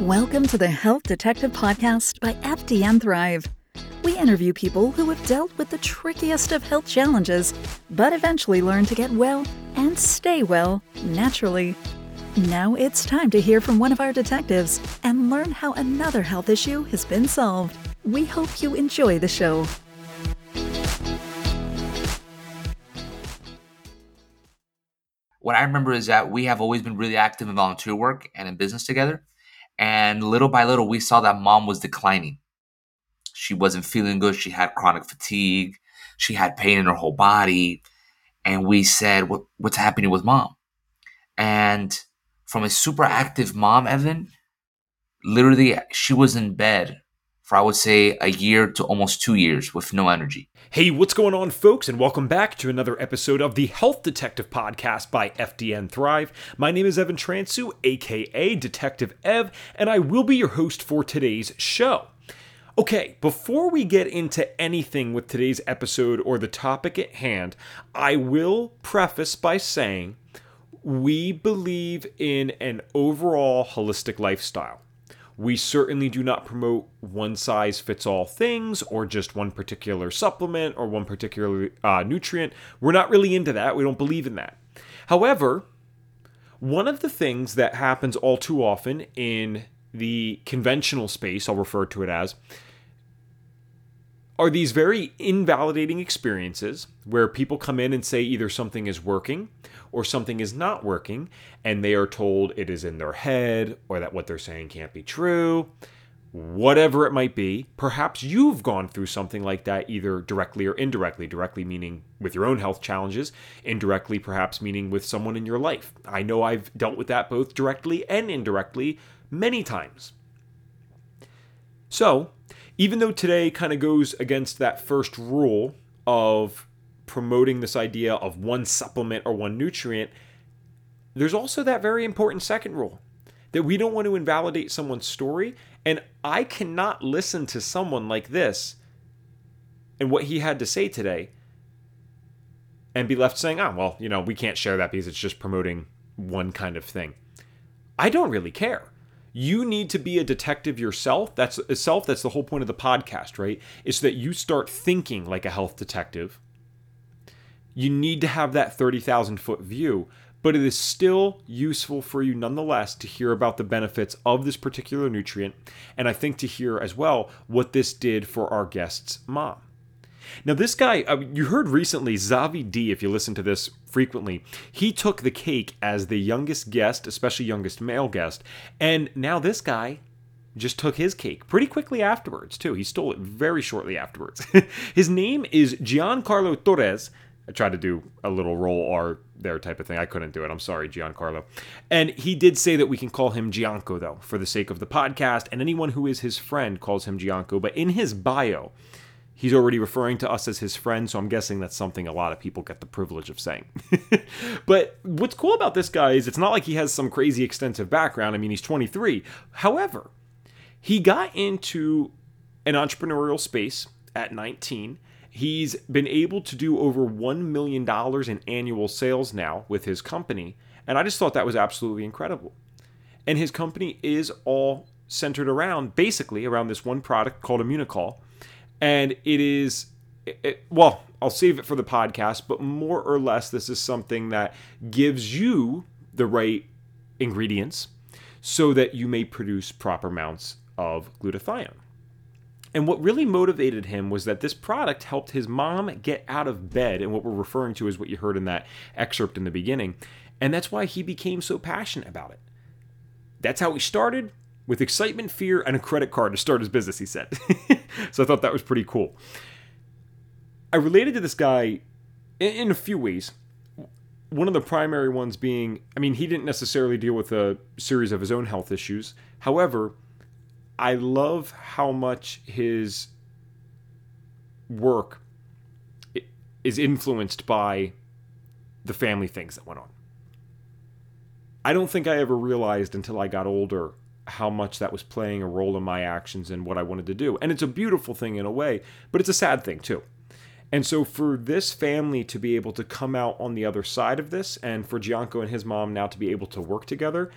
Welcome to the Health Detective Podcast by FDN Thrive. We interview people who have dealt with the trickiest of health challenges, but eventually learn to get well and stay well naturally. Now it's time to hear from one of our detectives and learn how another health issue has been solved. We hope you enjoy the show. What I remember is that we have always been really active in volunteer work and in business together. And little by little, we saw that mom was declining. She wasn't feeling good. She had chronic fatigue. She had pain in her whole body. And we said, what, What's happening with mom? And from a super active mom, Evan, literally, she was in bed for I would say a year to almost two years with no energy. Hey, what's going on, folks, and welcome back to another episode of the Health Detective Podcast by FDN Thrive. My name is Evan Transue, aka Detective Ev, and I will be your host for today's show. Okay, before we get into anything with today's episode or the topic at hand, I will preface by saying we believe in an overall holistic lifestyle. We certainly do not promote one size fits all things or just one particular supplement or one particular uh, nutrient. We're not really into that. We don't believe in that. However, one of the things that happens all too often in the conventional space, I'll refer to it as, are these very invalidating experiences where people come in and say either something is working or something is not working, and they are told it is in their head or that what they're saying can't be true, whatever it might be. Perhaps you've gone through something like that either directly or indirectly. Directly meaning with your own health challenges, indirectly, perhaps meaning with someone in your life. I know I've dealt with that both directly and indirectly many times. So, even though today kind of goes against that first rule of promoting this idea of one supplement or one nutrient, there's also that very important second rule that we don't want to invalidate someone's story. And I cannot listen to someone like this and what he had to say today and be left saying, oh, well, you know, we can't share that because it's just promoting one kind of thing. I don't really care you need to be a detective yourself. That's self. That's the whole point of the podcast, right? Is so that you start thinking like a health detective. You need to have that 30,000 foot view, but it is still useful for you nonetheless to hear about the benefits of this particular nutrient. And I think to hear as well what this did for our guest's mom. Now, this guy, uh, you heard recently, Zavi D, if you listen to this frequently, he took the cake as the youngest guest, especially youngest male guest. And now this guy just took his cake pretty quickly afterwards, too. He stole it very shortly afterwards. his name is Gian-Carlo Torres. I tried to do a little roll R there type of thing. I couldn't do it. I'm sorry, Gian-Carlo. And he did say that we can call him Gianco, though, for the sake of the podcast. And anyone who is his friend calls him Gianco. But in his bio, he's already referring to us as his friend, so I'm guessing that's something a lot of people get the privilege of saying. but what's cool about this guy is it's not like he has some crazy extensive background. I mean, he's 23. However, he got into an entrepreneurial space at 19. He's been able to do over $1 million in annual sales now with his company. And I just thought that was absolutely incredible. And his company is all centered around basically around this one product called Immunocal and it is it, well i'll save it for the podcast but more or less this is something that gives you the right ingredients so that you may produce proper amounts of glutathione and what really motivated him was that this product helped his mom get out of bed and what we're referring to is what you heard in that excerpt in the beginning and that's why he became so passionate about it that's how he started with excitement, fear, and a credit card to start his business, he said. so I thought that was pretty cool. I related to this guy in, a few ways. One of the primary ones being, I mean, he didn't necessarily deal with a series of his own health issues. However, I love how much his work is influenced by the family things that went on. I don't think I ever realized until I got older how much that was playing a role in my actions and what I wanted to do. And it's a beautiful thing in a way, but it's a sad thing too. And so for this family to be able to come out on the other side of this and for Gianco and his mom now to be able to work together,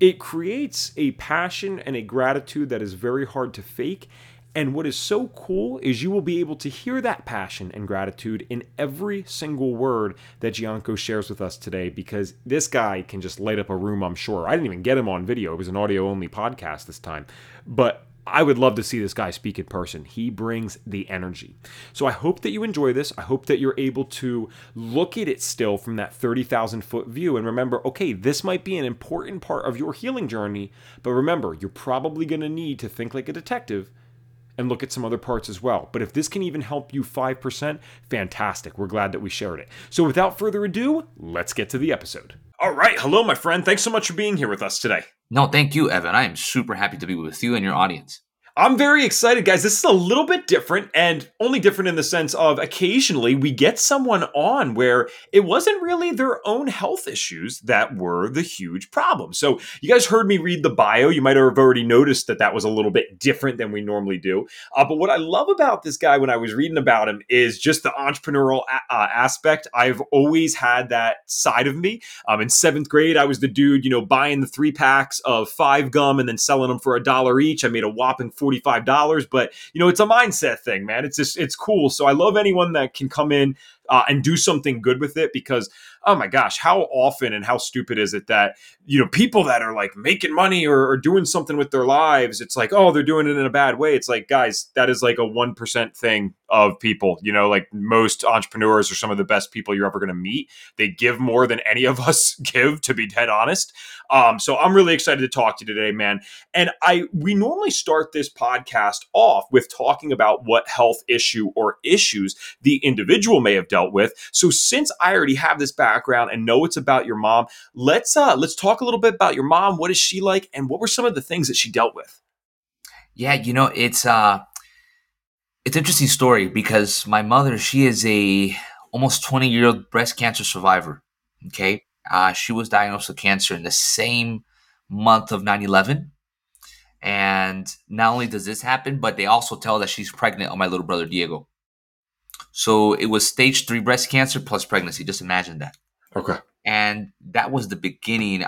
it creates a passion and a gratitude that is very hard to fake. And what is so cool is you will be able to hear that passion and gratitude in every single word that Gianco shares with us today because this guy can just light up a room, I'm sure. I didn't even get him on video, it was an audio only podcast this time. But I would love to see this guy speak in person. He brings the energy. So I hope that you enjoy this. I hope that you're able to look at it still from that 30,000 foot view and remember, okay, this might be an important part of your healing journey, but remember, you're probably going to need to think like a detective and look at some other parts as well. But if this can even help you 5%, fantastic. We're glad that we shared it. So without further ado, let's get to the episode. All right. Hello, my friend. Thanks so much for being here with us today. No, thank you, Evan. I am super happy to be with you and your audience. I'm very excited, guys. This is a little bit different and only different in the sense of occasionally we get someone on where it wasn't really their own health issues that were the huge problem. So, you guys heard me read the bio. You might have already noticed that that was a little bit different than we normally do. Uh, but what I love about this guy when I was reading about him is just the entrepreneurial a- uh, aspect. I've always had that side of me. Um, in seventh grade, I was the dude, you know, buying the three packs of five gum and then selling them for a dollar each. I made a whopping $45 but you know it's a mindset thing man. It's just it's cool. So i love anyone that can come in uh, and do something good with it because oh my gosh how often and how stupid is it that you know people that are like making money or, or doing something with their lives it's like oh they're doing it in a bad way. It's like guys that is like a 1% thing of people you know like most entrepreneurs are some of the best people you're ever going to meet. They give more than any of us give to be dead honest. Um, so i'm really excited to talk to you today man. And i we normally start this podcast off with talking about what health issue or issues the individual may have dealt with. So since i already have this background and know it's about your mom let's uh let's talk a little bit about your mom what is she like and what were some of the things that she dealt with yeah you know it's uh it's interesting story because my mother, she is a almost 20 year old breast cancer survivor. Okay. Uh, she was diagnosed with cancer in the same month of 9 11. And not only does this happen, but they also tell that she's pregnant on my little brother Diego. So it was stage three breast cancer plus pregnancy. Just imagine that. Okay. And that was the beginning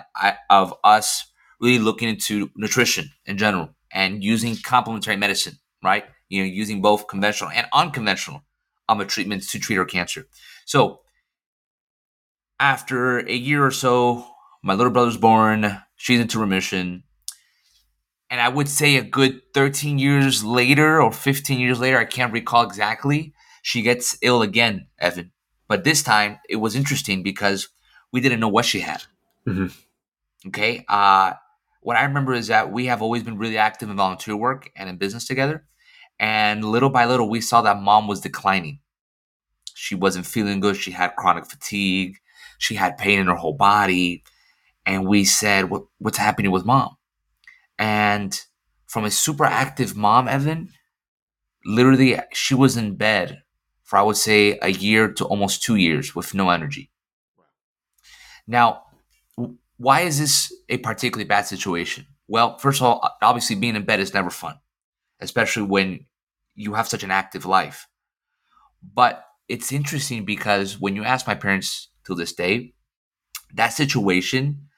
of us really looking into nutrition in general and using complementary medicine, right? you know, using both conventional and unconventional um, treatments to treat her cancer. So after a year or so, my little brother's born. She's into remission. And I would say a good 13 years later or 15 years later, I can't recall exactly, she gets ill again, Evan. But this time it was interesting because we didn't know what she had. Mm-hmm. Okay. Uh, what I remember is that we have always been really active in volunteer work and in business together. And little by little, we saw that mom was declining. She wasn't feeling good. She had chronic fatigue. She had pain in her whole body. And we said, what, What's happening with mom? And from a super active mom, Evan, literally, she was in bed for, I would say, a year to almost two years with no energy. Now, why is this a particularly bad situation? Well, first of all, obviously, being in bed is never fun, especially when you have such an active life. But it's interesting because when you ask my parents to this day, that situation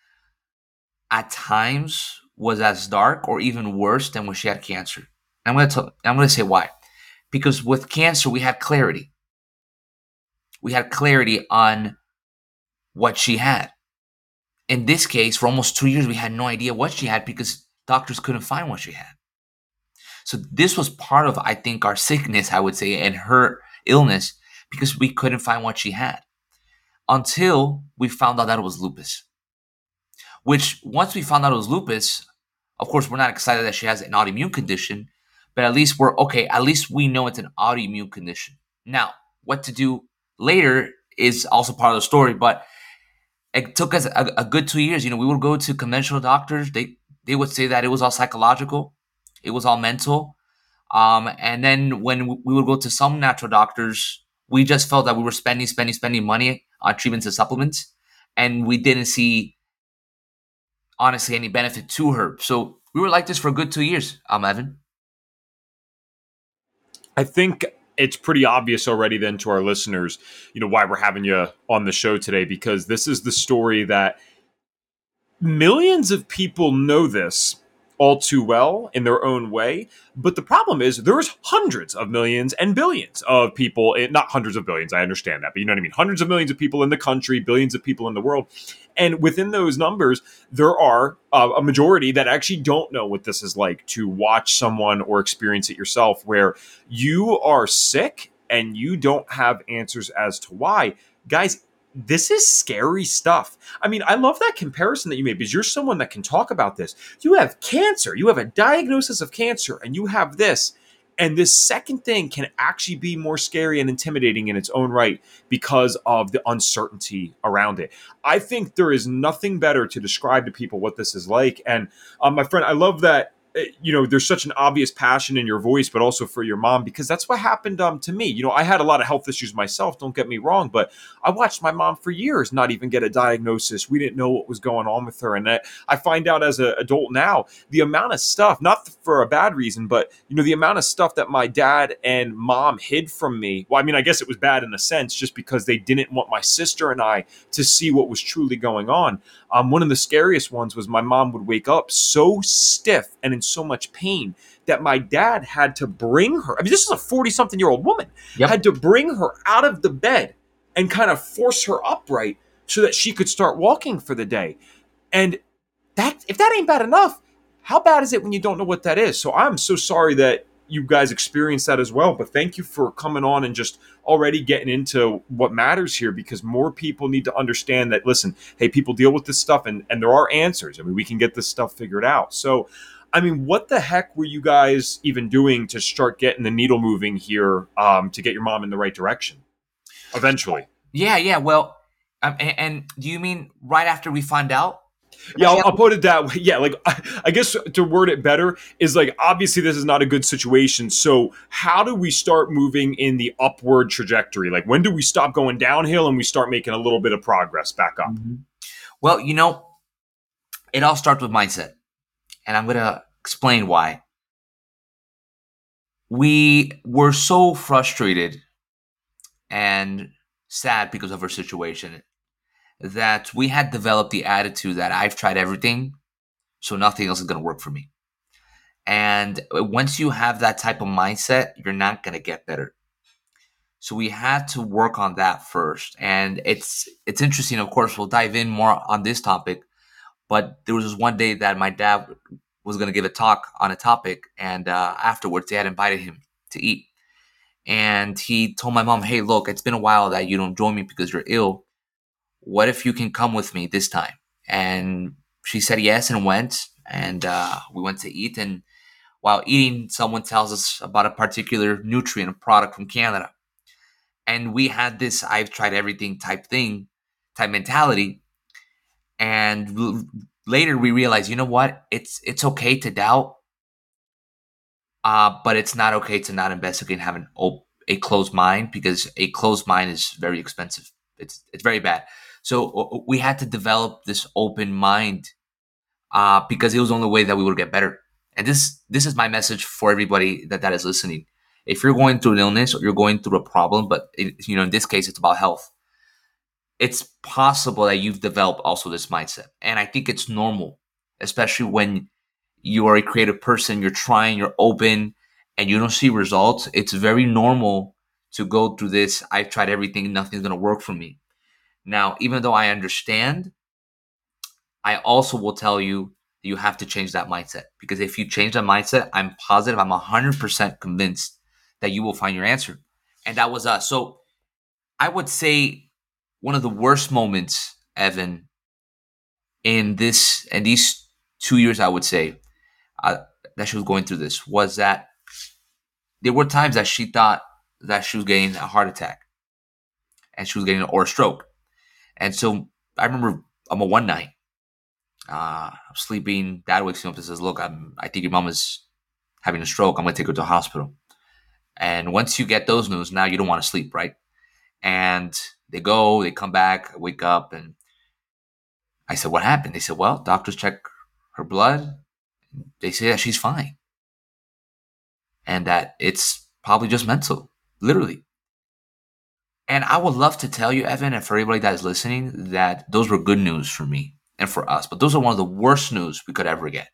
at times was as dark or even worse than when she had cancer. I'm gonna tell, I'm gonna say why. Because with cancer we had clarity. We had clarity on what she had. In this case, for almost two years, we had no idea what she had because doctors couldn't find what she had. So this was part of, I think, our sickness, I would say, and her illness because we couldn't find what she had until we found out that it was lupus. Which, once we found out it was lupus, of course, we're not excited that she has an autoimmune condition, but at least we're okay. At least we know it's an autoimmune condition. Now, what to do later is also part of the story, but it took us a, a good two years. You know, we would go to conventional doctors. They they would say that it was all psychological. It was all mental. Um, and then when we would go to some natural doctors, we just felt that we were spending, spending, spending money on treatments and supplements, and we didn't see honestly any benefit to her. So we were like this for a good two years, um, Evan. I think it's pretty obvious already then to our listeners, you know, why we're having you on the show today because this is the story that millions of people know this all too well in their own way. But the problem is there's hundreds of millions and billions of people, not hundreds of billions, I understand that, but you know what I mean? Hundreds of millions of people in the country, billions of people in the world. And within those numbers, there are uh, a majority that actually don't know what this is like to watch someone or experience it yourself, where you are sick and you don't have answers as to why. Guys, this is scary stuff. I mean, I love that comparison that you made because you're someone that can talk about this. You have cancer, you have a diagnosis of cancer, and you have this. And this second thing can actually be more scary and intimidating in its own right because of the uncertainty around it. I think there is nothing better to describe to people what this is like. And um, my friend, I love that you know there's such an obvious passion in your voice but also for your mom because that's what happened um, to me. You know i had a lot of health issues myself don't get me wrong but i watched my mom for years not even get a diagnosis. We didn't know what was going on with her and i, I find out as an adult now the amount of stuff not for a bad reason but you know the amount of stuff that my dad and mom hid from me well i mean i guess it was bad in a sense just because they didn't want my sister and i to see what was truly going on um, one of the scariest ones was my mom would wake up so stiff and in so much pain that my dad had to bring her. I mean, this is a 40 something year old woman, yep. had to bring her out of the bed and kind of force her upright so that she could start walking for the day. And that, if that ain't bad enough, how bad is it when you don't know what that is? So I'm so sorry that you guys experienced that as well. But thank you for coming on and just already getting into what matters here because more people need to understand that listen, hey, people deal with this stuff and, and there are answers. I mean, we can get this stuff figured out. So I mean, what the heck were you guys even doing to start getting the needle moving here um, to get your mom in the right direction eventually? Yeah, yeah. Well, um, and, and, do you mean right after we find out? Yeah, I'll, I'll, put it that way. Yeah, like I, I, guess to word it better is like obviously this is not a good situation. So how do we start moving in the upward trajectory? Like when do we stop going downhill and we start making a little bit of progress back up? Mm-hmm. Well, you know, it all starts with mindset and I'm going to explain why. We were so frustrated and sad because of our situation that we had developed the attitude that I've tried everything, so nothing else is going to work for me. And once you have that type of mindset, you're not going to get better. So we had to work on that first. And it's it's interesting, of course, we'll dive in more on this topic but there was this one day that my dad was going to give a talk on a topic, and uh, afterwards they had invited him to eat. And he told my mom, "Hey, look, it's been a while that you don't join me because you're ill. What if you can come with me this time?" And she said yes and went, and uh, we went to eat. And while eating, someone tells us about a particular nutrient product from Canada, and we had this "I've tried everything" type thing, type mentality. And later we realized, you know what? It's it's okay to doubt uh, but it's not okay to not investigate and have an op- a closed mind because a closed mind is very expensive. It's it's very bad so we had to develop this open mind uh, because it was the only way that we would get better and this this is my message for everybody that that is listening if you're going through an illness or you're going through a problem but it, you know in this case it's about health it's possible that you've developed also this mindset. And I think it's normal, especially when you are a creative person, you're trying, you're open, and you don't see results. It's very normal to go through this. I've tried everything, nothing's to work for me. Now, even though I understand, I also will tell you you have to change that mindset because if you change that mindset, I'm positive, I'm 100% convinced that you will find your answer. And that was us. So I would say one of the worst moments, Evan, in this and these two years, I would say, uh, that she was going through this was that there were times that she thought that she was getting a heart attack and she was getting or a stroke. And so I remember I'm a one night, uh, I'm sleeping. Dad wakes me up and says, "Look, I'm. I think your mom is having a stroke. I'm gonna take her to the hospital." And once you get those news, now you don't want to sleep, right? And they go, they come back, wake up, and I said, What happened? They said, Well, doctors check her blood. They say that she's fine. And that it's probably just mental, literally. And I would love to tell you, Evan, and for everybody that is listening, that those were good news for me. and for us. But those are one of the worst news we could ever get.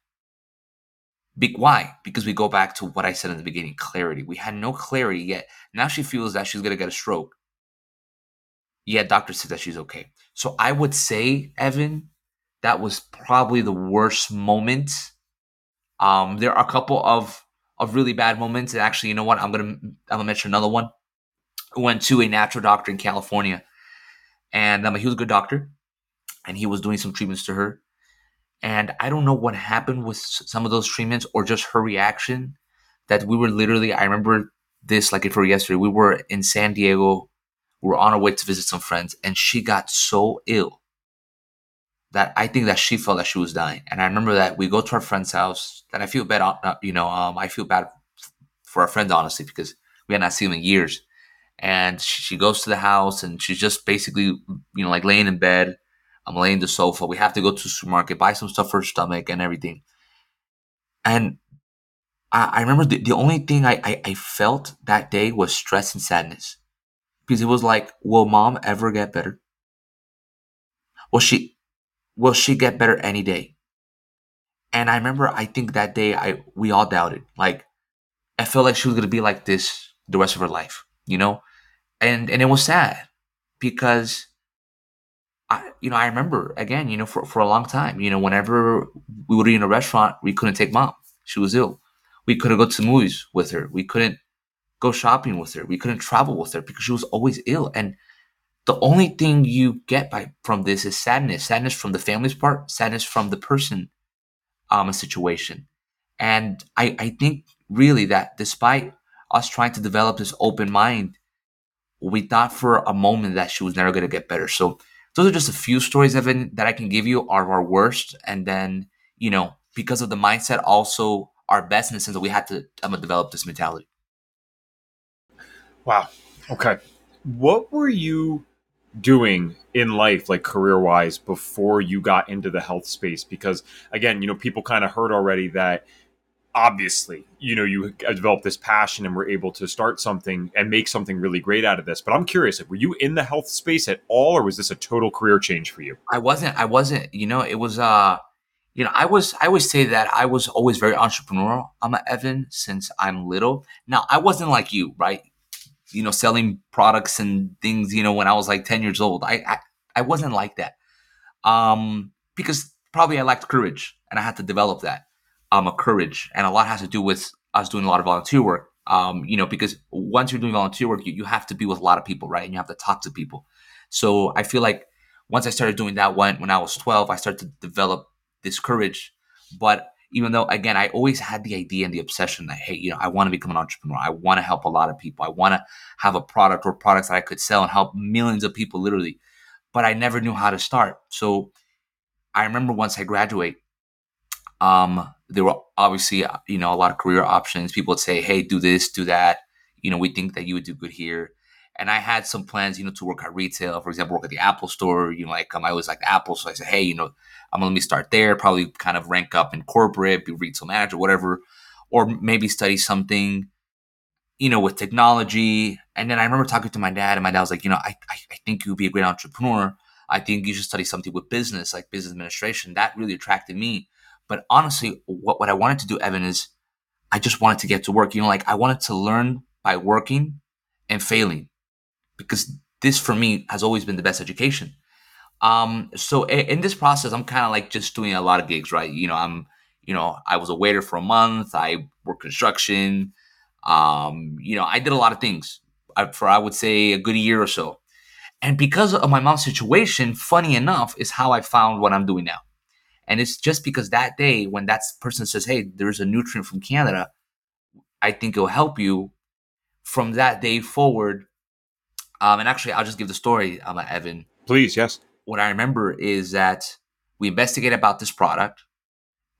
Be- why? Because we go back to what I said in the beginning clarity. We had no clarity yet. Now she feels that she's going to get a stroke. Yet doctor said that she's okay. So I would say, Evan, that was probably the worst moment. Um, there are a couple of of really bad moments. And actually, you know what? I'm gonna I'm gonna mention another one. Went to a natural doctor in California, and um, he was a good doctor, and he was doing some treatments to her. And I don't know what happened with some of those treatments or just her reaction. That we were literally, I remember this like it were yesterday. We were in San Diego. We were on our way to visit some friends, and she got so ill that I think that she felt that she was dying. And I remember that we go to our friend's house, and I feel bad, uh, you know, um, I feel bad for our friend honestly because we had not seen him in years. And she, she goes to the house, and she's just basically, you know, like laying in bed. I'm laying the sofa. We have to go to the supermarket, buy some stuff for her stomach and everything. And I, I remember the, the only thing I, I, I felt that day was stress and sadness. Because it was like, will mom ever get better? Will she will she get better any day? And I remember I think that day I we all doubted. Like I felt like she was gonna be like this the rest of her life, you know? And and it was sad because I you know, I remember again, you know, for, for a long time, you know, whenever we would eat in a restaurant, we couldn't take mom. She was ill. We couldn't go to movies with her. We couldn't go shopping with her. We couldn't travel with her because she was always ill. And the only thing you get by from this is sadness sadness from the family's part sadness from the person um a situation and i i think really that despite us trying to develop this open mind we thought for a moment that she was never going to get better. So those are just a few stories evan that i can give you are our worst. And then you know because of the mindset also our best in the sense that we had to um, develop this mentality. Wow. Okay. What were you doing in life like career wise before you got into the health space? Because again you know people kind of heard already that obviously you know you developed this passion and were able to start something and make something really great out of this but i'm curious were you in the health space at all or was this a total career change for you i wasn't i wasn't you know it was uh you know i was i always say that i was always very entrepreneurial i'm an evan since i'm little now i wasn't like you right you know, selling products and things, you know, when I was like 10 years old. I, I, I wasn't like that. Um, because probably I lacked courage and I had to develop that. Um, a courage. And a lot has to do with us doing a lot of volunteer work. Um, you know, because once you're doing volunteer work, you, you have to be with a lot of people, right? And you have to talk to people. So I feel like once I started doing that when, when I was 12, I started to develop this courage. But even though again i always had the idea and the obsession that hey you know i want to become an entrepreneur i want to help a lot of people i want to have a product or products that i could sell and help millions of people literally but i never knew how to start so i remember once i graduate um there were obviously uh, you know a lot of career options people would say hey do this do that you know we think that you would do good here and I had some plans, you know, to work at retail, for example, work at the Apple store. You know, like um, I was like Apple, so I said, hey, you know, I'm gonna let me start there, probably kind of rank up in corporate, be retail manager, whatever, or maybe study something, you know, with technology. And then I remember talking to my dad, and my dad was like, you know, I, I, I think you'd be a great entrepreneur. I think you should study something with business, like business administration. That really attracted me. But honestly, what, what I wanted to do, Evan, is I just wanted to get to work. You know, like I wanted to learn by working and failing because this for me has always been the best education. Um, so in this process, I'm kind of like just doing a lot of gigs, right? You know, I'm, you know, I was a waiter for a month. I worked construction. Um, you know, I did a lot of things uh, for I would say a good year or so. And because of my mom's situation, funny enough, is how I found what I'm doing now. And it's just because that day when that person says, "Hey, there's a nutrient from Canada, I think it'll help you." From that day forward, um, and actually, I'll just give the story, um, Evan. Please, yes what I remember is that we investigated about this product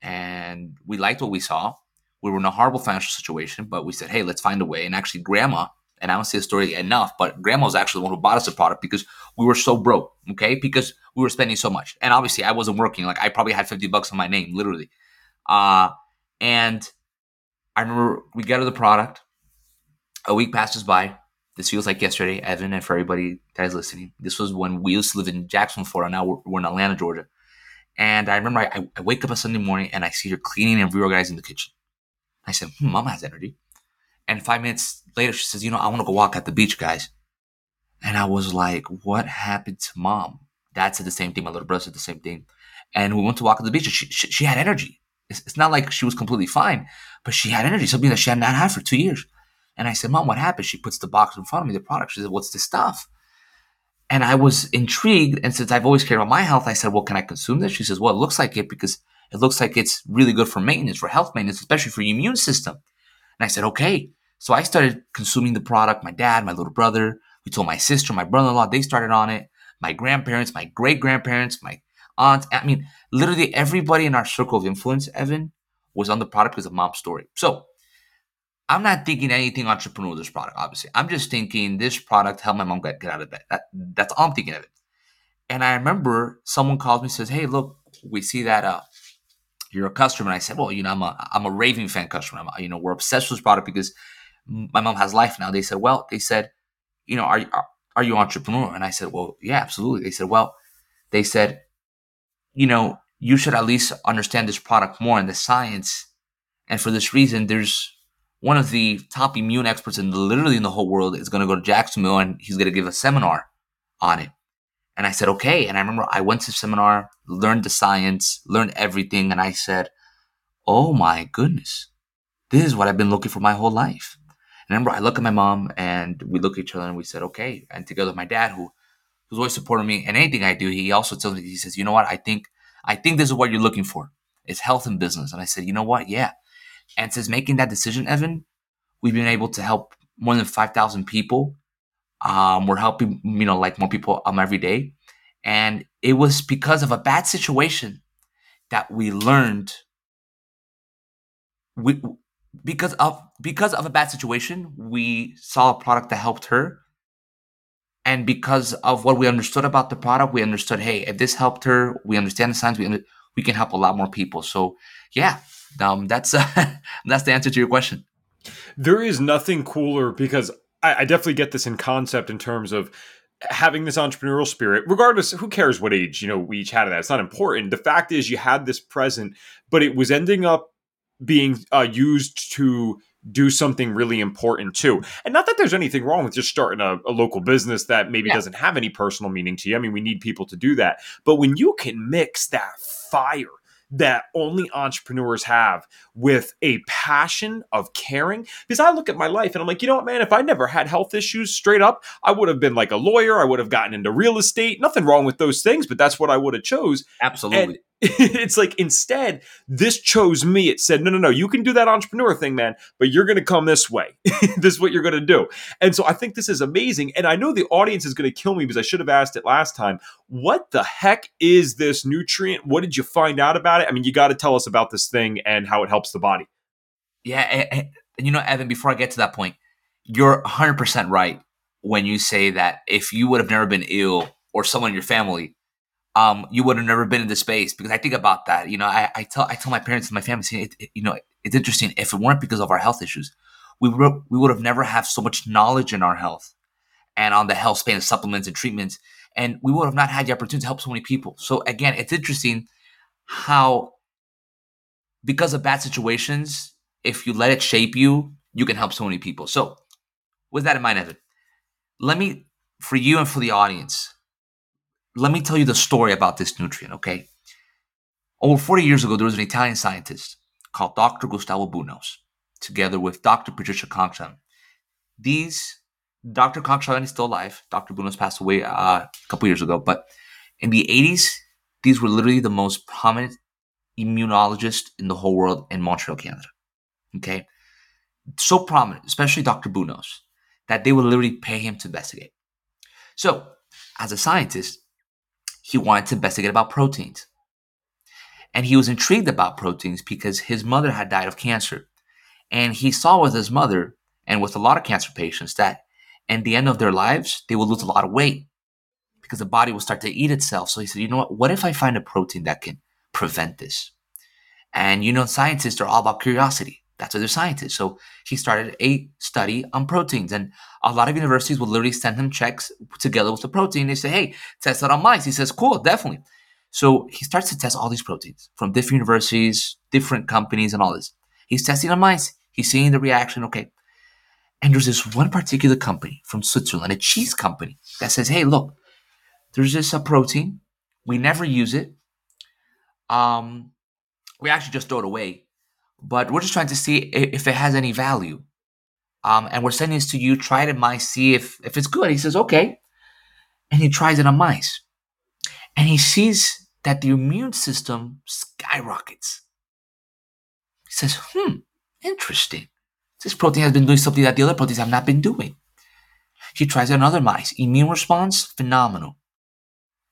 and we liked what we saw. We were in a horrible financial situation, but we said, hey, let's find a way. And actually, grandma, and I don't say the story enough, but grandma was actually the one who bought us the product because we were so broke, okay? Because we were spending so much. And obviously, I wasn't working. Like, I probably had 50 bucks on my name, literally. Uh, and I remember we got her the product. A week passes by. This feels like yesterday, Evan, and for everybody that is listening. This was when we used to live in Jacksonville, Florida. Now we're, we're in Atlanta, Georgia. And I remember I, I wake up a Sunday morning and I see her cleaning and reorganizing the kitchen. I said, hmm, Mom has energy. And five minutes later, she says, You know, I want to go walk at the beach, guys. And I was like, What happened to mom? Dad said the same thing. My little brother said the same thing. And we went to walk at the beach. She, she, she had energy. It's, it's, not like she was completely fine, but she had energy, something that she had not had for two years. And I said, Mom, what happened? She puts the box in front of me, the product. She said, What's this stuff? And I was intrigued. And since I've always cared about my health, I said, Well, can I consume this? She says, Well, it looks like it because it looks like it's really good for maintenance, for health maintenance, especially for your immune system. And I said, Okay. So I started consuming the product. My dad, my little brother, we told my sister, my brother in law, they started on it. My grandparents, my great grandparents, my aunts. I mean, literally everybody in our circle of influence, Evan, was on the product because of mom's story. So I'm not thinking anything entrepreneurial with this product, obviously. I'm just thinking this product helped my mom get, get out of bed. That, that's all I'm thinking of it. And I remember someone calls me and says, Hey, look, we see that uh, you're a customer. And I said, Well, you know, I'm a I'm a raving fan customer. I'm, you know, we're obsessed with this product because my mom has life now. They said, Well, they said, you know, are are, are you entrepreneur? And I said, Well, yeah, absolutely. They said, Well, they said, you know, you should at least understand this product more and the science. And for this reason, there's one of the top immune experts in the, literally in the whole world is going to go to Jacksonville and he's going to give a seminar on it. And I said, okay. And I remember I went to seminar, learned the science, learned everything. And I said, oh my goodness, this is what I've been looking for my whole life. I remember I look at my mom and we look at each other and we said, okay. And together with my dad, who who's always supporting me and anything I do, he also tells me, he says, you know what? I think, I think this is what you're looking for. It's health and business. And I said, you know what? Yeah. And since making that decision, Evan, we've been able to help more than 5,000 people. Um, we're helping, you know, like more people um, every day. And it was because of a bad situation that we learned we because of because of a bad situation we saw a product that helped her and because of what we understood about the product we understood hey if this helped her we understand the signs we, we can help a lot more people so yeah um, that's uh, that's the answer to your question. There is nothing cooler because I, I definitely get this in concept in terms of having this entrepreneurial spirit, regardless, who cares what age, you know, we each had of that. It's not important. The fact is you had this present, but it was ending up being uh, used to do something really important too. And not that there's anything wrong with just starting a, a local business that maybe yeah. doesn't have any personal meaning to you. I mean, we need people to do that. But when you can mix that fire that only entrepreneurs have with a passion of caring. Because I look at my life and I'm like, you know what, man, if I never had health issues straight up, I would have been like a lawyer. I would have gotten into real estate. Nothing wrong with those things, but that's what I would have chose. Absolutely. And it's like instead this chose me. It said no no no you can do that entrepreneur thing man but you're going to come this way. This is what you're going to do. And so i think this is amazing and i know the audience is going to kill me because i should have asked it last time. What the heck is this nutrient? What did you find out about it? I mean you got to tell us about this thing and how it helps the body. Yeah and, and you know evan before i get to that point you're 100% right when you say that if you would have never been ill or someone in your family um, you would have never been in this space because I think about that. You know, I, I tell I tell my parents and my family, it, it, you know, it's interesting. If it weren't because of our health issues, we would we would have never have so much knowledge in our health and on the health span of supplements and treatments, and we would have not had the opportunity to help so many people. So again, it's interesting how because of bad situations, if you let it shape you, you can help so many people. So with that in mind, Evan, let me for you and for the audience let me tell you the story about this nutrient, okay? Over 40 years ago, there was an Italian scientist called Dr. Gustavo Bounous, together with Dr. Patricia Conchon. These, Dr. Conchon is still alive. Dr. Bounous passed away uh, a couple years ago, but in the 80s, these were literally the most prominent immunologists in the whole world in Montreal, Canada. Okay? So prominent, especially Dr. Bounous, that they would literally pay him to investigate. So, as a scientist, he wanted to investigate about proteins. And he was intrigued about proteins because his mother had died of cancer. And he saw with his mother and with a lot of cancer patients that in the end of their lives, they would lose a lot of weight because the body will start to eat itself. So he said, you know what? What if I find a protein that can prevent this? And you know, scientists are all about curiosity. That's why they're scientists. So he started a study on proteins, and a lot of universities will literally send him checks together with the protein. They say, "Hey, test it on mice." He says, "Cool, definitely." So he starts to test all these proteins from different universities, different companies, and all this. He's testing on mice. He's seeing the reaction. Okay. And there's this one particular company from Switzerland, a cheese company, that says, hey, look, there's this a protein. We never use it. Um, we actually just throw it away. But we're just trying to see if it has any value. Um, and we're sending this to you. Try it in mice, see if, if it's good. He says, okay. And he tries it on mice. And he sees that the immune system skyrockets. He says, hmm, interesting. This protein has been doing something that the other proteins have not been doing. He tries it on other mice. Immune response, phenomenal.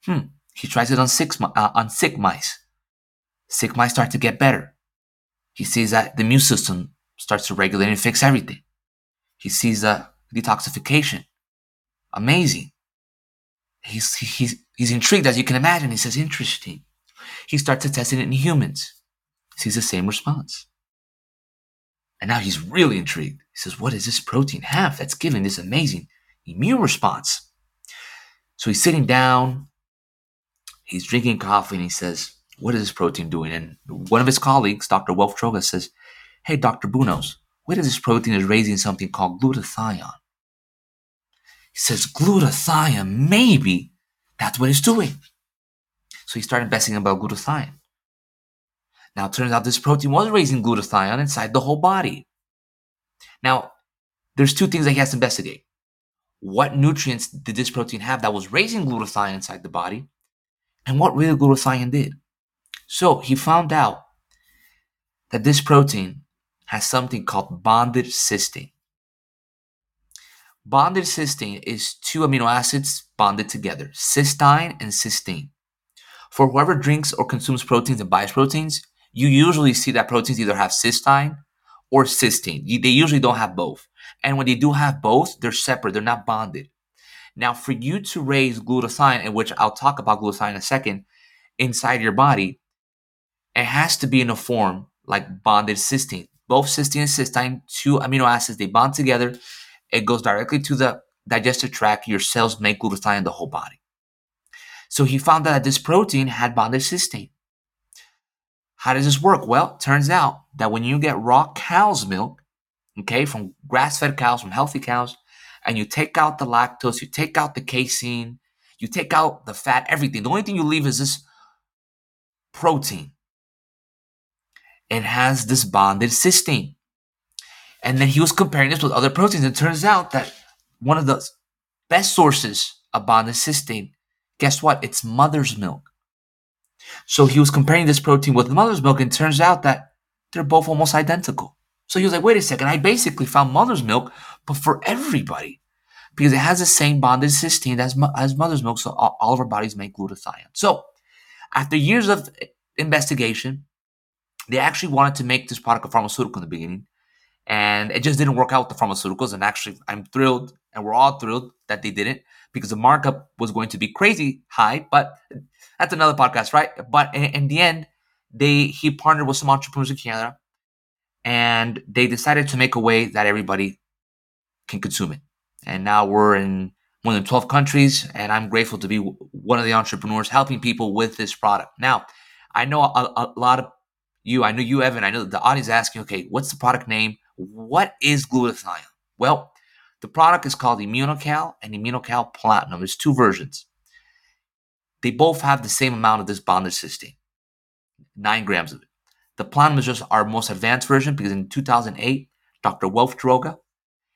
Hmm. He tries it on sick, uh, on sick mice. Sick mice start to get better. He sees that the immune system starts to regulate and fix everything. He sees the detoxification. Amazing. He's, he's, he's intrigued, as you can imagine. He says, interesting. He starts to test it in humans. Sees the same response. And now he's really intrigued. He says, What does this protein have that's giving this amazing immune response? So he's sitting down, he's drinking coffee, and he says, What is this protein doing? And one of his colleagues, Dr. Wulf Dröge, says, Hey, Dr. Bounous, what is this protein is raising something called glutathione? He says, Glutathione, maybe that's what it's doing. So he started investigating about glutathione. Now, it turns out this protein was raising glutathione inside the whole body. Now, there's two things that he has to investigate. What nutrients did this protein have that was raising glutathione inside the body? And what really glutathione did? So he found out that this protein has something called bonded cysteine. Bonded cysteine is two amino acids bonded together, cysteine and cysteine. For whoever drinks or consumes proteins and buys proteins, you usually see that proteins either have cysteine or cysteine. They usually don't have both. And when they do have both, they're separate, they're not bonded. Now, for you to raise glutathione, in which I'll talk about glutathione in a second, inside your body, it has to be in a form like bonded cysteine. Both cysteine and cysteine, two amino acids, they bond together. It goes directly to the digestive tract. Your cells make glutathione in the whole body. So he found that this protein had bonded cysteine. How does this work? Well, turns out that when you get raw cow's milk, okay, from grass fed cows, from healthy cows, and you take out the lactose, you take out the casein, you take out the fat, everything. The only thing you leave is this protein. It has this bonded cysteine. And then he was comparing this with other proteins. It turns out that one of the best sources of bonded cysteine, guess what? It's mother's milk. So he was comparing this protein with mother's milk, and turns out that they're both almost identical. So he was like, wait a second, I basically found mother's milk, but for everybody, because it has the same bonded cysteine as, as mother's milk, so all, all of our bodies make glutathione. So after years of investigation, they actually wanted to make this product a pharmaceutical in the beginning, and it just didn't work out with the pharmaceuticals. And actually, I'm thrilled, and we're all thrilled that they didn't, because the markup was going to be crazy high, but that's another podcast, right? But in, in the end, they he partnered with some entrepreneurs in Canada, and they decided to make a way that everybody can consume it. And now we're in more than 12 countries, and I'm grateful to be one of the entrepreneurs helping people with this product. Now, I know a, a lot of you, I know you, Evan, I know the audience is asking, okay, what's the product name? What is glutathione? Well, the product is called Immunocal and Immunocal Platinum. There's two versions. They both have the same amount of this bonded cysteine, nine grams of it. The platinum is just our most advanced version because in 2008, Dr. Wulf Dröge,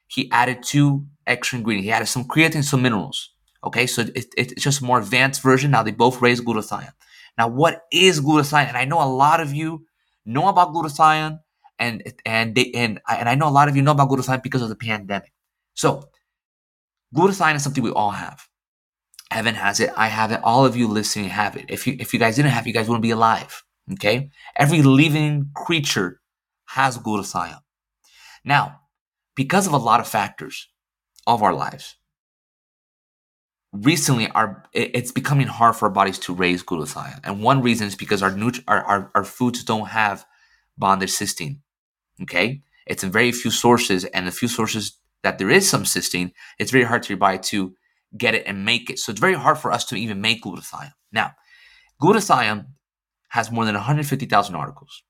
he added two extra ingredients. He added some creatine, some minerals. Okay, so it, it's just a more advanced version. Now they both raise glutathione. Now, what is glutathione? And I know a lot of you know about glutathione, and and they, and and I know a lot of you know about glutathione because of the pandemic. So, glutathione is something we all have. Evan has it. I have it. All of you listening have it. If you if you guys didn't have, it, you guys wouldn't be alive. Okay. Every living creature has glutathione. Now, because of a lot of factors of our lives, recently our it's becoming hard for our bodies to raise glutathione, and one reason is because our nutri- our, our, our foods don't have bonded cysteine. Okay, it's in very few sources, and the few sources that there is some cysteine, it's very hard to your body to get it and make it. So it's very hard for us to even make glutathione. Now, Glutathione has more than 150,000 articles.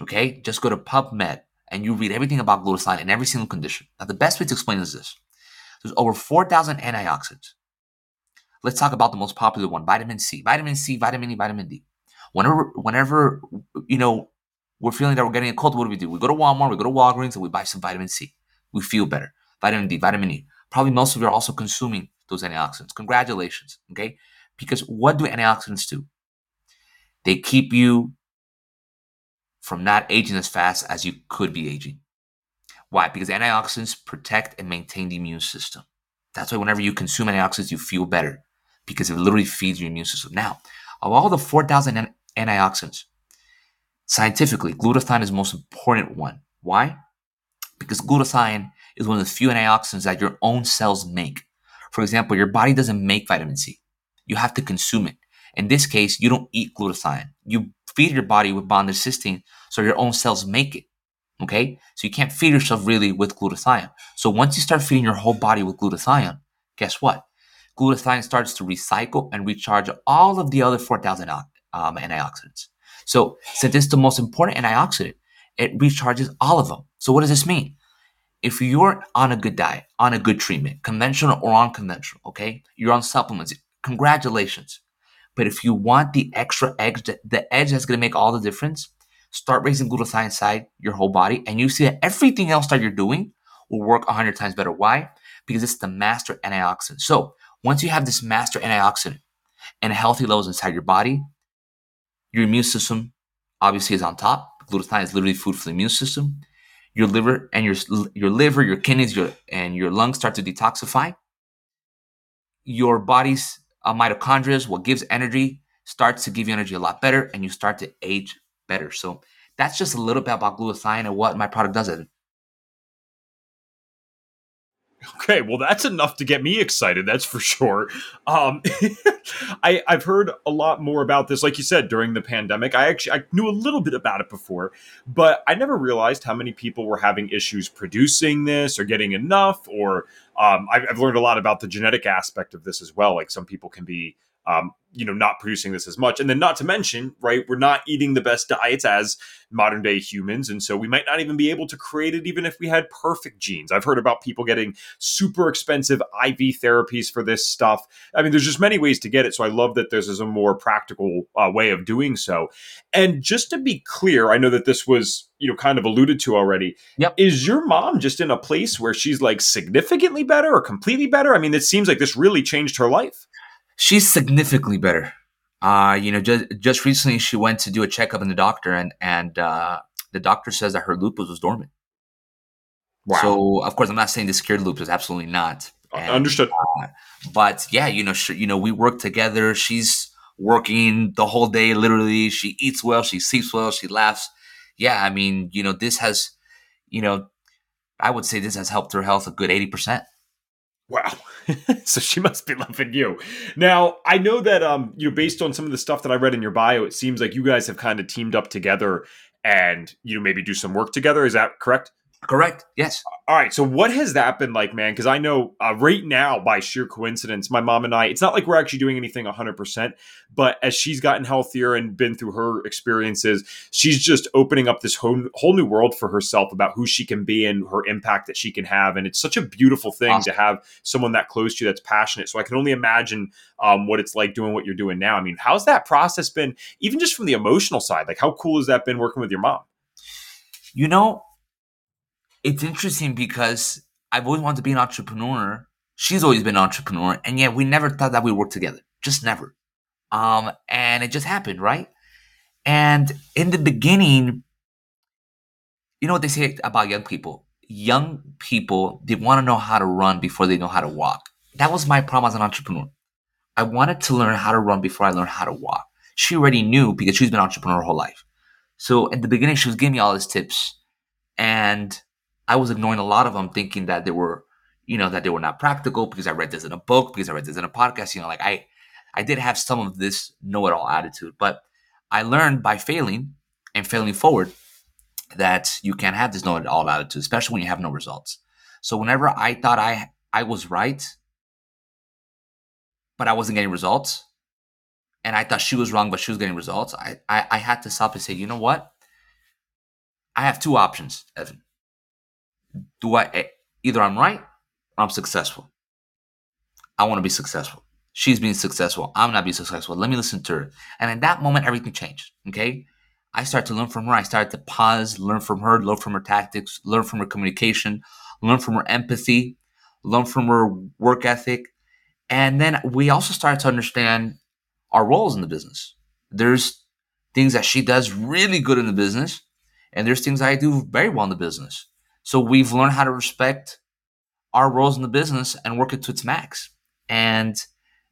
Okay, just go to PubMed and you read everything about glutathione in every single condition. Now, the best way to explain is this there's over 4,000 antioxidants. Let's talk about the most popular one vitamin C, vitamin C, vitamin E, vitamin D. Whenever, whenever, you know, we're feeling that we're getting a cold, what do we do? We go to Walmart, we go to Walgreens, and we buy some vitamin C. We feel better. Vitamin D, vitamin E. Probably most of you are also consuming those antioxidants. Congratulations, okay? Because what do antioxidants do? They keep you from not aging as fast as you could be aging. Why? Because antioxidants protect and maintain the immune system. That's why whenever you consume antioxidants, you feel better because it literally feeds your immune system. Now, of all the 4,000 antioxidants, scientifically, glutathione is the most important one. Why? Because glutathione is one of the few antioxidants that your own cells make. For example, your body doesn't make vitamin C. You have to consume it. In this case, you don't eat glutathione. You feed your body with bonded cysteine so your own cells make it. Okay? So you can't feed yourself really with glutathione. So once you start feeding your whole body with glutathione, guess what? Glutathione starts to recycle and recharge all of the other 4,000 um, antioxidants. So since it's the most important antioxidant, it recharges all of them. So what does this mean? If you're on a good diet, on a good treatment, conventional or unconventional, okay, you're on supplements, congratulations. But if you want the extra edge, the edge that's going to make all the difference, start raising glutathione inside your whole body, and you see that everything else that you're doing will work 100 times better. Why? Because it's the master antioxidant. So once you have this master antioxidant and healthy levels inside your body, your immune system obviously is on top. Glutathione is literally food for the immune system. Your liver and your your liver, your kidneys, your and your lungs start to detoxify. Your body's uh, mitochondria, what gives energy, starts to give you energy a lot better, and you start to age better. So that's just a little bit about glutathione and what my product does. It. Okay, well, that's enough to get me excited. That's for sure. Um, I, I've heard a lot more about this, like you said, during the pandemic. I actually I knew a little bit about it before, but I never realized how many people were having issues producing this or getting enough. Or um, I've, I've learned a lot about the genetic aspect of this as well. Like some people can be um, you know not producing this as much. And then not to mention right we're not eating the best diets as modern day humans. And so we might not even be able to create it even if we had perfect genes. I've heard about people getting super expensive iv therapies for this stuff. I mean there's just many ways to get it. So i love that this is a more practical uh, way of doing so. And just to be clear i know that this was you know kind of alluded to already. Yep. is your mom just in a place where she's like significantly better or completely better? I mean it seems like this really changed her life She's significantly better. Uh, you know, just just recently she went to do a checkup in the doctor, and and uh, the doctor says that her lupus was dormant. Wow. So of course, I'm not saying this cured lupus. Absolutely not. Uh, and, Understood. Uh, but yeah, you know, she, you know, we work together. She's working the whole day. Literally, she eats well, she sleeps well, she laughs. Yeah, I mean, you know, this has, you know, I would say this has helped her health a good eighty percent. Wow. so she must be loving you. Now, I know that um, you know, based on some of the stuff that I read in your bio, it seems like you guys have kind of teamed up together and you know maybe do some work together. Is that correct? Correct. Yes. All right. So, what has that been like, man? Because I know uh, right now, by sheer coincidence, my mom and I, it's not like we're actually doing anything 100%, but as she's gotten healthier and been through her experiences, she's just opening up this whole, whole new world for herself about who she can be and her impact that she can have. And it's such a beautiful thing awesome. to have someone that close to you that's passionate. So, I can only imagine um, what it's like doing what you're doing now. I mean, how's that process been, even just from the emotional side? Like, how cool has that been working with your mom? You know, it's interesting because I've always wanted to be an entrepreneur. She's always been an entrepreneur, and yet we never thought that we work together. Just never. Um, and it just happened, right? And in the beginning, you know what they say about young people? Young people, they want to know how to run before they know how to walk. That was my problem as an entrepreneur. I wanted to learn how to run before I learned how to walk. She already knew because she's been an entrepreneur her whole life. So in the beginning, she was giving me all these tips. And I was ignoring a lot of them, thinking that they were, you know, that they were not practical because I read this in a book, because I read this in a podcast. You know, like I, I did have some of this know-it-all attitude, but I learned by failing and failing forward that you can't have this know-it-all attitude, especially when you have no results. So whenever I thought I I was right, but I wasn't getting results, and I thought she was wrong, but she was getting results, I, I, I had to stop and say, you know what? I have two options, Evan. Do I eh, either I'm right or I'm successful? I want to be successful. She's being successful. I'm not being successful. Let me listen to her. And in that moment, everything changed. Okay. I started to learn from her. I started to pause, learn from her, learn from her tactics, learn from her communication, learn from her empathy, learn from her work ethic. And then we also started to understand our roles in the business. There's things that she does really good in the business, and there's things I do very well in the business. So we've learned how to respect our roles in the business and work it to its max. And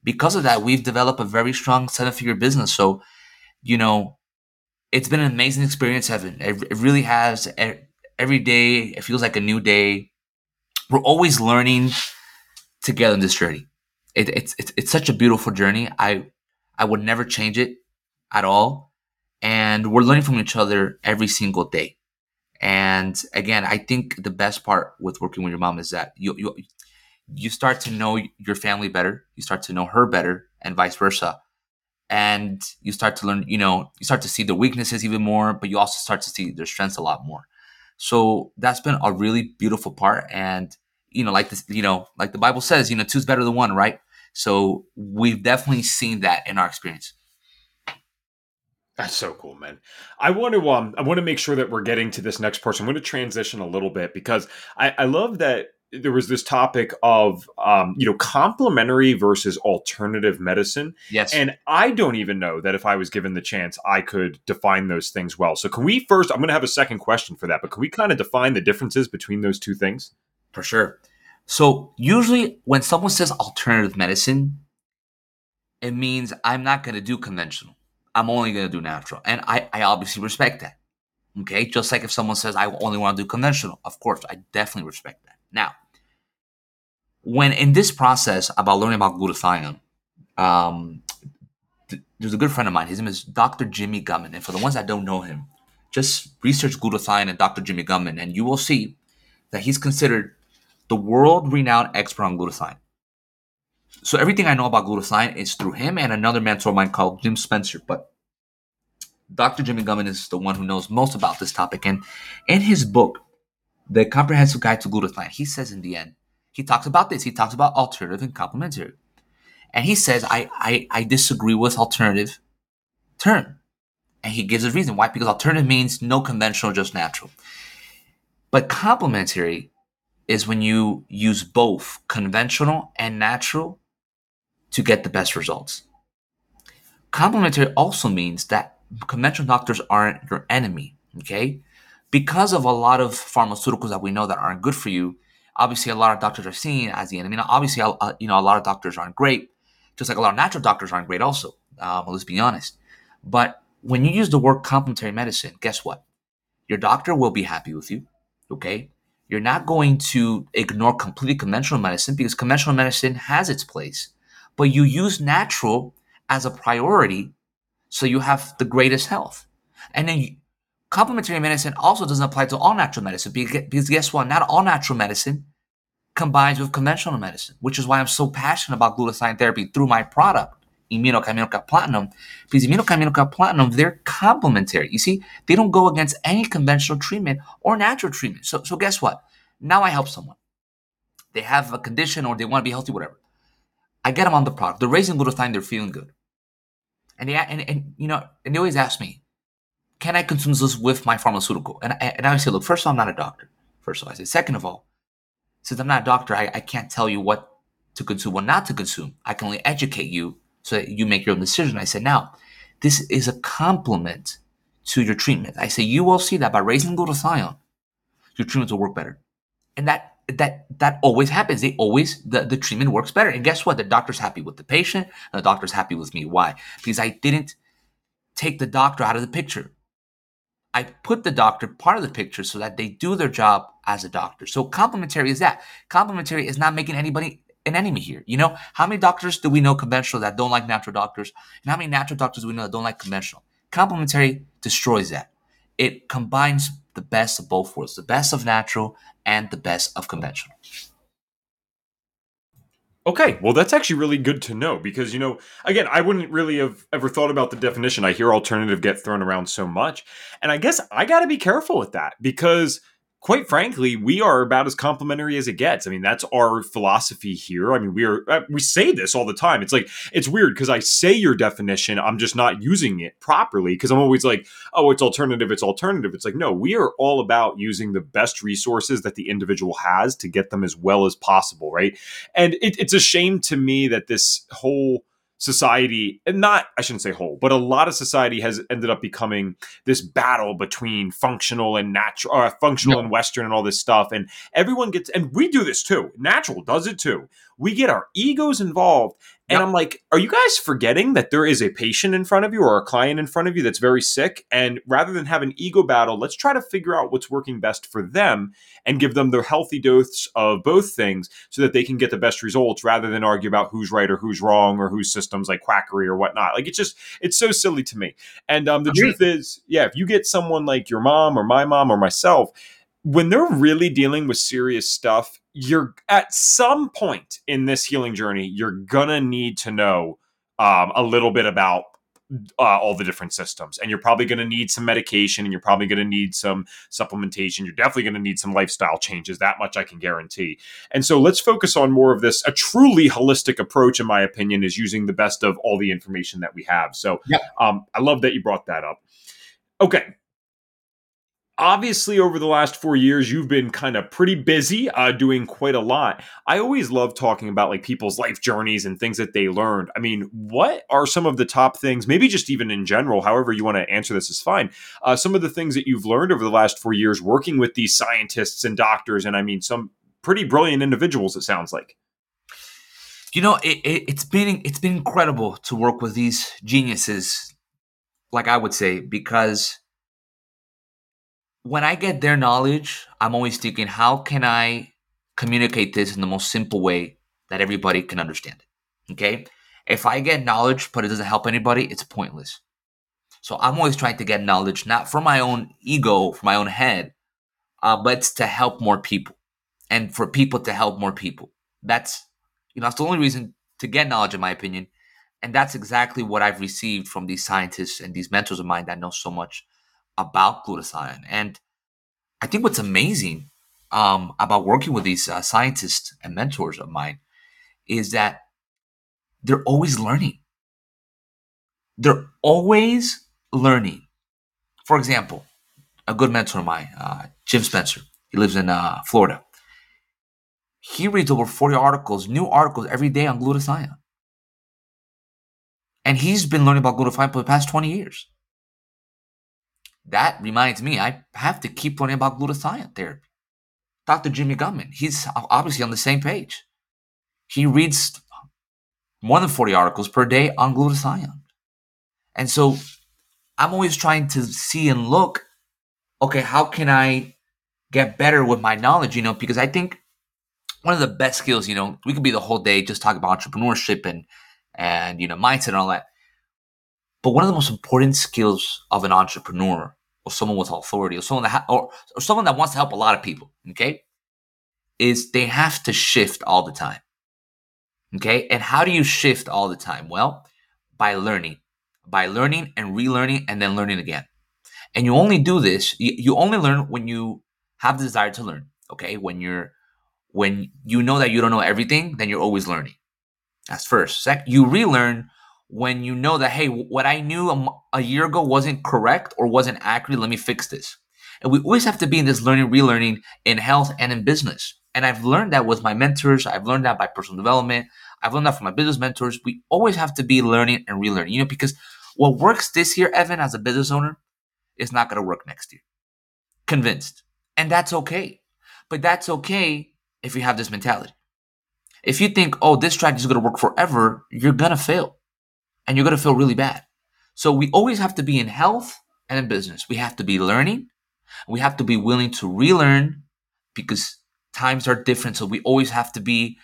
because of that, we've developed a very strong seven figure business. So, you know, it's been an amazing experience, Evan. It, it really has. Every day, it feels like a new day. We're always learning together in this journey. It, it's, it's it's such a beautiful journey. I I would never change it at all. And we're learning from each other every single day. And again, I think the best part with working with your mom is that you you you start to know your family better, you start to know her better, and vice versa. And you start to learn, you know, you start to see the weaknesses even more, but you also start to see their strengths a lot more. So that's been a really beautiful part. And, you know, like this, you know, like the Bible says, you know, two's better than one, right? So we've definitely seen that in our experience. That's so cool, man. I want to um I want to make sure that we're getting to this next portion. I'm going to transition a little bit because I, I love that there was this topic of um, you know complementary versus alternative medicine. Yes. And I don't even know that if I was given the chance, I could define those things well. So can we first? I'm going to have a second question for that, but can we kind of define the differences between those two things? For sure. So usually when someone says alternative medicine, it means I'm not going to do conventional. I'm only going to do natural. And I, I obviously respect that. Okay. Just like if someone says, I only want to do conventional, of course, I definitely respect that. Now, when in this process about learning about glutathione, um, th- there's a good friend of mine. His name is Dr. Jimmy Gutman. And for the ones that don't know him, just research glutathione and Dr. Jimmy Gutman, and you will see that he's considered the world renowned expert on glutathione. So everything I know about glutathione is through him and another mentor of mine called Jim Spencer. But Dr. Jimmy Gutman is the one who knows most about this topic. And in his book, The Comprehensive Guide to Glutathione, he says in the end, he talks about this. He talks about alternative and complementary. And he says, I, I, I disagree with alternative term. And he gives a reason why, because alternative means no conventional, just natural. But complementary is when you use both conventional and natural to get the best results. Complementary also means that conventional doctors aren't your enemy, okay? Because of a lot of pharmaceuticals that we know that aren't good for you, obviously a lot of doctors are seen as the enemy. Now, obviously, uh, you know, a lot of doctors aren't great, just like a lot of natural doctors aren't great also. Um, let's be honest. But when you use the word complementary medicine, guess what? Your doctor will be happy with you, okay? You're not going to ignore completely conventional medicine because conventional medicine has its place, but you use natural as a priority so you have the greatest health. And then complementary medicine also doesn't apply to all natural medicine because guess what? Not all natural medicine combines with conventional medicine, which is why I'm so passionate about glutathione therapy through my product. Immunocal Platinum, because Immunocal Platinum, they're complementary. You see, they don't go against any conventional treatment or natural treatment. So, so guess what? Now I help someone. They have a condition or they want to be healthy, whatever. I get them on the product. They're raising glutathione, they're feeling good. And they, and, and you know, and they always ask me, can I consume this with my pharmaceutical? And I, and I say, look, first of all, I'm not a doctor. First of all, I say, second of all, since I'm not a doctor, I, I can't tell you what to consume, what not to consume. I can only educate you so that you make your own decision. I said, now, this is a complement to your treatment. I say, you will see that by raising glutathione, your treatments will work better. And that that that always happens. They always the, the treatment works better. And guess what? The doctor's happy with the patient, the doctor's happy with me. Why? Because I didn't take the doctor out of the picture. I put the doctor part of the picture so that they do their job as a doctor. So complementary is that. Complementary is not making anybody an enemy here. You know, how many doctors do we know conventional that don't like natural doctors? And how many natural doctors do we know that don't like conventional? Complementary destroys that. It combines the best of both worlds, the best of natural and the best of conventional. Okay, well, that's actually really good to know because, you know, again, I wouldn't really have ever thought about the definition. I hear alternative get thrown around so much. And I guess I got to be careful with that because quite frankly, we are about as complementary as it gets. I mean, that's our philosophy here. I mean, we are uh, we say this all the time. It's like it's weird because I say your definition, I'm just not using it properly because I'm always like, oh, it's alternative, it's alternative. It's like, no, we are all about using the best resources that the individual has to get them as well as possible, right? And it, it's a shame to me that this whole society and not i shouldn't say whole but a lot of society has ended up becoming this battle between functional and natural or functional and western and all this stuff and everyone gets and we do this too. Natural does it too. We get our egos involved and yep. I'm like, are you guys forgetting that there is a patient in front of you or a client in front of you that's very sick? And rather than have an ego battle, let's try to figure out what's working best for them and give them the healthy dose of both things so that they can get the best results rather than argue about who's right or who's wrong or whose systems like quackery or whatnot. Like it's just, it's so silly to me. And um, the truth is, yeah, if you get someone like your mom or my mom or myself, when they're really dealing with serious stuff, you're at some point in this healing journey, you're gonna need to know um, a little bit about uh, all the different systems. And you're probably to need some medication and you're probably to need some supplementation. You're definitely to need some lifestyle changes. That much I can guarantee. And so let's focus on more of this. A truly holistic approach, in my opinion, is using the best of all the information that we have. So yep. um, I love that you brought that up. Okay obviously over the last four years you've been kind of pretty busy uh, doing quite a lot. I always love talking about like people's life journeys and things that they learned. I mean what are some of the top things maybe just even in general however you want to answer this is fine uh, some of the things that you've learned over the last four years working with these scientists and doctors and i mean some pretty brilliant individuals it sounds like? You know it, it, it's been it's been incredible to work with these geniuses like i would say because when I get their knowledge, I'm always thinking, how can I communicate this in the most simple way that everybody can understand it? Okay. If I get knowledge, but it doesn't help anybody, it's pointless. So I'm always trying to get knowledge, not for my own ego, for my own head, uh, but to help more people and for people to help more people. That's, you know, that's the only reason to get knowledge, in my opinion. And that's exactly what I've received from these scientists and these mentors of mine that know so much about glutathione. And I think what's amazing um, about working with these uh, scientists and mentors of mine is that they're always learning. They're always learning. For example, a good mentor of mine, uh, Jim Spencer, he lives in uh, Florida. He reads over 40 articles, new articles every day on glutathione. And he's been learning about glutathione for the past 20 years that reminds me, I have to keep learning about glutathione therapy. Dr. Jimmy Gutman, he's obviously on the same page. He reads more than 40 articles per day on glutathione. And so I'm always trying to see and look, okay, how can I get better with my knowledge, you know, because I think one of the best skills, you know, we could be the whole day just talking about entrepreneurship and and you know, mindset and all that. But one of the most important skills of an entrepreneur or someone with authority or someone that ha- or, or someone that wants to help a lot of people okay? Is they have to shift all the time okay? And how do you shift all the time? Well by learning by learning and relearning and then learning again. And you only do this you, you only learn when you have the desire to learn okay? When you're when you know that you don't know everything then you're always learning. That's first. Second you relearn when you know that hey what i knew a, a, year ago wasn't correct or wasn't accurate let me fix this. And we always have to be in this learning relearning in health and in business. And i've learned that with my mentors. I've learned that by personal development. I've learned that from my business mentors. We always have to be learning and relearning you know because what works this year evan as a business owner is not going to work next year. Convinced. And that's okay. But that's okay if you have this mentality. If you think oh this strategy is going to work forever you're going to fail and you're going to feel really bad. So we always have to be in health and in business. We have to be learning. We have to be willing to relearn because times are different. So we always have to be,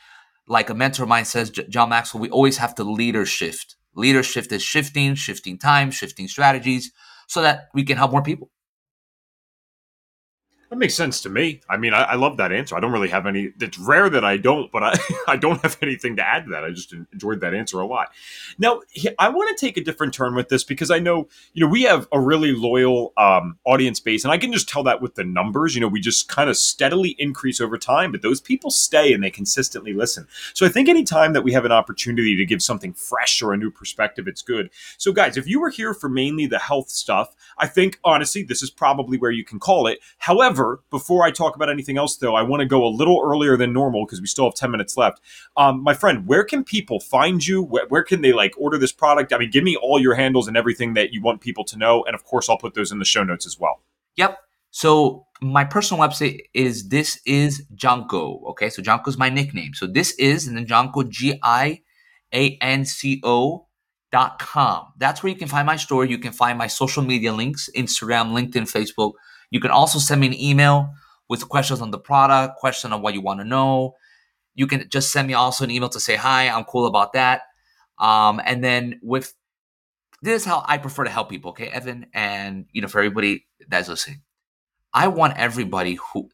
like a mentor of mine says, John Maxwell, we always have to leader shift. Leader shift is shifting, shifting time, shifting strategies so that we can help more people. That makes sense to me. I mean, I, I, love that answer. I don't really have any. It's rare that I don't, but I, I don't have anything to add to that. I just enjoyed that answer a lot. Now, I want to take a different turn with this because I know, you know, we have a really loyal um, audience base, and I can just tell that with the numbers. You know, we just kind of steadily increase over time, but those people stay and they consistently listen. So I think anytime that we have an opportunity to give something fresh or a new perspective, it's good. So, guys, if you were here for mainly the health stuff, I think honestly, this is probably where you can call it. However, However, before I talk about anything else, though, I want to go a little earlier than normal because we still have 10 minutes left. Um, my friend, where can people find you? Where, where, can they like order this product? I mean, give me all your handles and everything that you want people to know. And of course, I'll put those in the show notes as well. Yep. So my personal website is this is Gianco. Okay. So Gianco is my nickname. So this is and then Gianco, G I A N C O dot com. That's where you can find my store. You can find my social media links Instagram, LinkedIn, Facebook. You can also send me an email with questions on the product, question on what you want to know. You can just send me also an email to say hi. I'm cool about that. Um, and then with this is how I prefer to help people, okay, Evan, and you know for everybody that's listening, I want everybody who,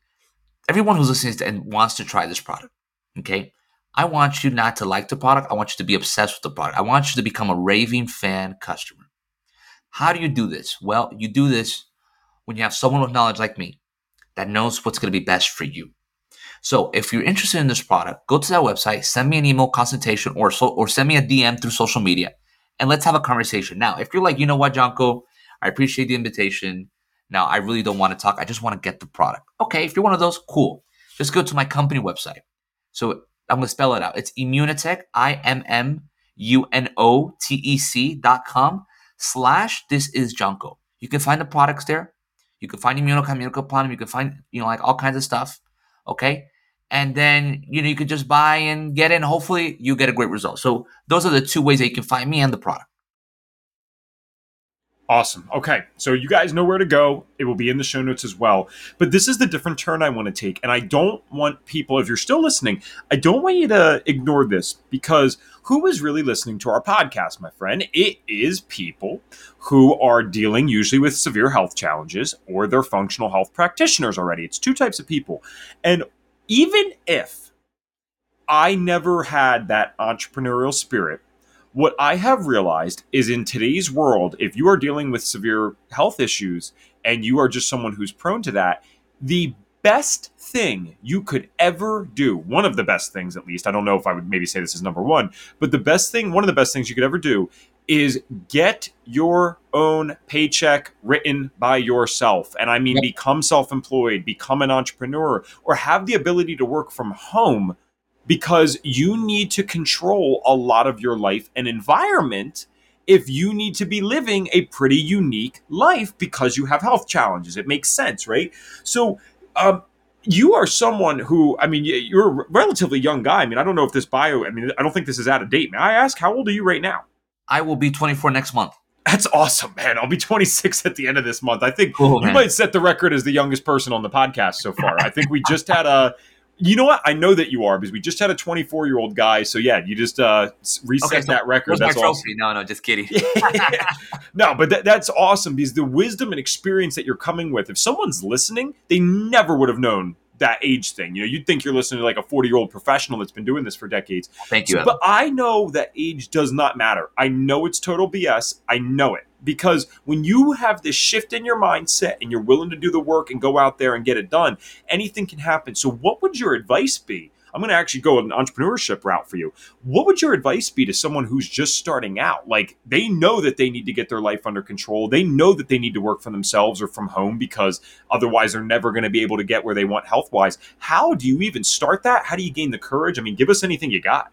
everyone who's listening and wants to try this product, okay. I want you not to like the product. I want you to be obsessed with the product. I want you to become a raving fan customer. How do you do this? Well, you do this when you have someone with knowledge like me that knows what's going to be best for you. So if you're interested in this product, go to that website, send me an email consultation or so, or send me a DM through social media and let's have a conversation. Now, if you're like, you know what, Gianco, I appreciate the invitation. Now, I really don't want to talk. I just want to get the product. Okay, if you're one of those, cool. Just go to my company website. So I'm to spell it out. It's Immunotec, I M M U N O T E C dot com slash this is Gianco. You can find the products there. You can find immunocommunicable You can find, you know, like all kinds of stuff. Okay. And then, you know, you could just buy and get in. Hopefully you get a great result. So those are the two ways that you can find me and the product. Awesome. Okay. So you guys know where to go. It will be in the show notes as well. But this is the different turn I want to take. And I don't want people, if you're still listening, I don't want you to ignore this because who is really listening to our podcast, my friend? It is people who are dealing usually with severe health challenges or they're functional health practitioners already. It's two types of people. And even if I never had that entrepreneurial spirit, what I have realized is in today's world, if you are dealing with severe health issues and you are just someone who's prone to that, the best thing you could ever do, one of the best things at least, I don't know if I would maybe say this is number one, but the best thing, one of the best things you could ever do is get your own paycheck written by yourself. And I mean, yep. become self employed, become an entrepreneur, or have the ability to work from home because you need to control a lot of your life and environment if you need to be living a pretty unique life because you have health challenges. It makes sense, right? So, um, you are someone who, I mean, you're a relatively young guy. I mean, I don't know if this bio, I mean, I don't think this is out of date. May I ask, how old are you right now? I will be 24 next month. That's awesome, man. I'll be 26 at the end of this month. I think cool, you man. might set the record as the youngest person on the podcast so far. I think we just had a you know what? I know that you are because we just had a 24 year old guy. So yeah, you just uh, reset okay, so that record. That's my awesome. No, no, just kidding. no, but that, that's awesome because the wisdom and experience that you're coming with. If someone's listening, they never would have known that age thing. You know, you'd think you're listening to like a 40 year old professional that's been doing this for decades. Thank you. So, but I know that age does not matter. I know it's total BS. I know it because when you have this shift in your mindset and you're willing to do the work and go out there and get it done, anything can happen. So, what would your advice be? I'm going to actually go an entrepreneurship route for you. What would your advice be to someone who's just starting out? Like they know that they need to get their life under control. They know that they need to work for themselves or from home because otherwise they're never going to be able to get where they want health wise. How do you even start that? How do you gain the courage? I mean, give us anything you got.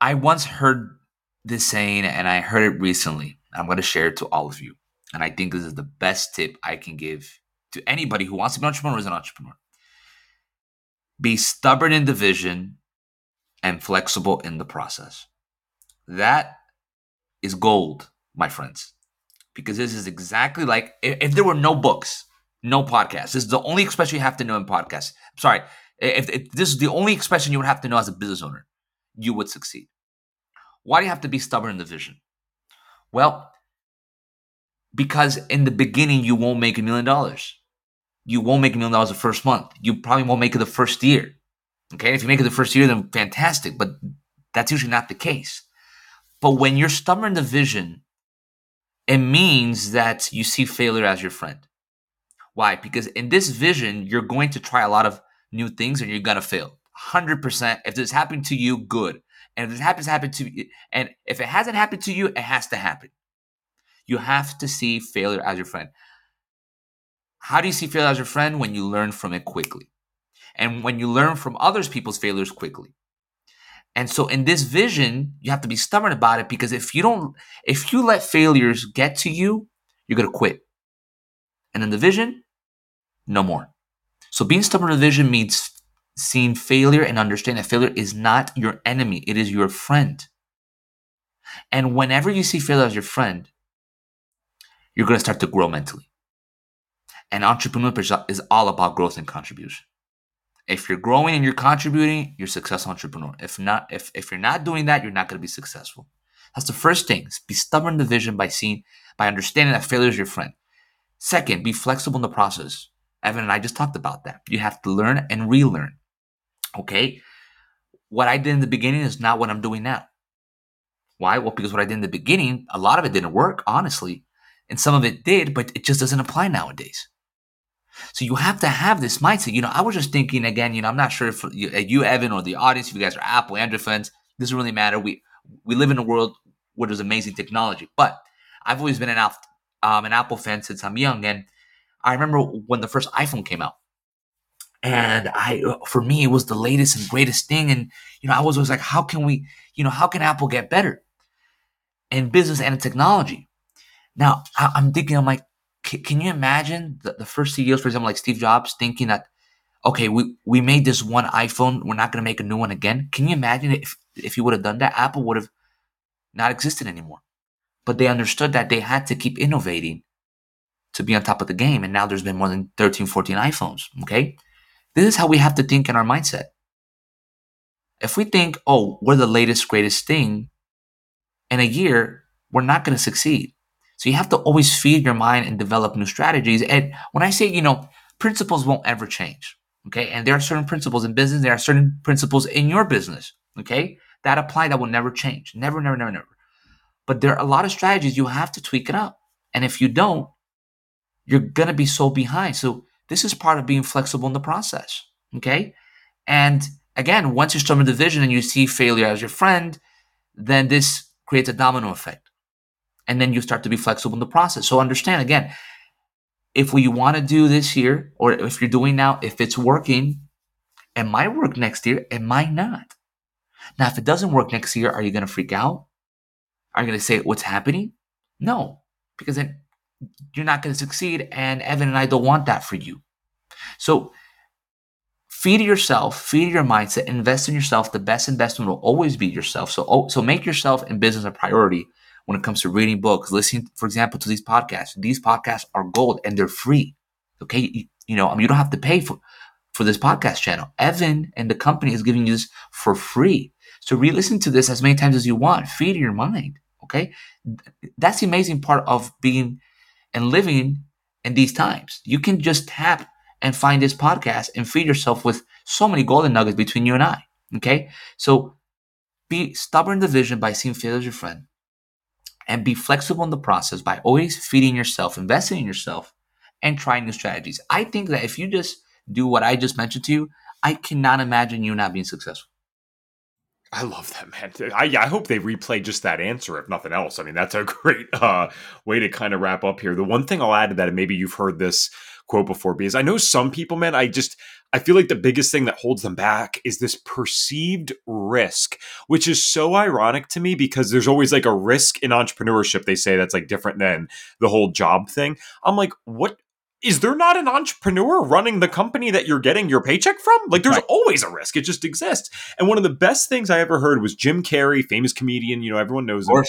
I once heard this saying, and I heard it recently. I'm going to share it to all of you. And I think this is the best tip I can give to anybody who wants to be an entrepreneur is an entrepreneur. Be stubborn in the vision and flexible in the process. That is gold, my friends, because this is exactly like if, there were no books, no podcasts. This is the only expression you have to know in podcasts. Sorry, if, if this is the only expression you would have to know as a business owner, you would succeed. Why do you have to be stubborn in the vision? Well, because in the beginning you won't make a million dollars. You won't make a million dollars the first month. You probably won't make it the first year. Okay, if you make it the first year, then fantastic. But that's usually not the case. But when you're stubborn in the vision, it means that you see failure as your friend. Why? Because in this vision, you're going to try a lot of new things and you're gonna fail. 100%. If this happened to you, good. And if this happens happen to you, and if it hasn't happened to you, it has to happen. You have to see failure as your friend. How do you see failure as your friend? When you learn from it quickly. And when you learn from others people's failures quickly. And so in this vision, you have to be stubborn about it because if you don't, if you let failures get to you, you're to quit. And in the vision, no more. So being stubborn in the vision means seeing failure and understand that failure is not your enemy, it is your friend. And whenever you see failure as your friend, you're going to start to grow mentally. And entrepreneurship is all about growth and contribution. If you're growing and you're contributing, you're a successful entrepreneur. If not, if, if you're not doing that, you're not going to be successful. That's the first thing. Be stubborn in the vision by seeing, by understanding that failure is your friend. Second, be flexible in the process. Evan and I just talked about that. You have to learn and relearn. Okay. What I did in the beginning is not what I'm doing now. Why? Well, because what I did in the beginning, a lot of it didn't work, honestly and some of it did, but it just doesn't apply nowadays. So you have to have this mindset. You know, I was just thinking again. You know, I'm not sure if you, uh, Evan, or the audience, if you guys are Apple, Android fans, doesn't really matter. We we live in a world where there's amazing technology, but I've always been an um, an Apple fan since I'm young, and I remember when the first iPhone came out, and I for me it was the latest and greatest thing, and you know I was always like, how can we, you know, how can Apple get better in business and in technology? Now I, am thinking, I'm like, can, can you imagine the, the, first CEOs, for example, like Steve Jobs, thinking that, okay, we, we made this one iPhone, we're not going to make a new one again. Can you imagine if if he would have done that, Apple would have not existed anymore. But they understood that they had to keep innovating to be on top of the game. And now there's been more than 13, 14 iPhones. Okay. This is how we have to think in our mindset. If we think, oh, we're the latest, greatest thing, in a year, we're not going to succeed. So you have to always feed your mind and develop new strategies. And when I say, you know, principles won't ever change. Okay. And there are certain principles in business, there are certain principles in your business. Okay. That apply that will never change. Never, never, never, never. But there are a lot of strategies you have to tweak it up. And if you don't, you're going to be so behind. So this is part of being flexible in the process. Okay. And again, once you start a division and you see failure as your friend, then this creates a domino effect and then you start to be flexible in the process. So understand again, if we want to do this year, or if you're doing now, if it's working, it might work next year, it might not. Now, if it doesn't work next year, are you going to freak out? Are you going to say what's happening? No, because then you're not going to succeed. And Evan and I don't want that for you. So feed yourself, feed your mindset, invest in yourself. The best investment will always be yourself. So, oh, so make yourself and business a priority when it comes to reading books, listening, for example, to these podcasts. These podcasts are gold and they're free. Okay. You, you know, I mean, you don't have to pay for, for this podcast channel. Evan and the company is giving you this for free. So re-listen to this as many times as you want. Feed your mind. Okay. That's the amazing part of being and living in these times. You can just tap and find this podcast and feed yourself with so many golden nuggets between you and I. Okay. So be stubborn the vision by seeing failure as your friend and be flexible in the process by always feeding yourself, investing in yourself, and trying new strategies. I think that if you just do what I just mentioned to you, I cannot imagine you not being successful. I love that, man. I, I hope they replay just that answer, if nothing else. I mean, that's a great uh, way to kind of wrap up here. The one thing I'll add to that, and maybe you've heard this quote before, because I know some people, man, I just I feel like the biggest thing that holds them back is this perceived risk, which is so ironic to me because there's always like a risk in entrepreneurship. They say that's like different than the whole job thing. I'm like, what? Is there not an entrepreneur running the company that you're getting your paycheck from? Like, there's right. always a risk. It just exists. And one of the best things I ever heard was Jim Carrey, famous comedian. You know, everyone knows him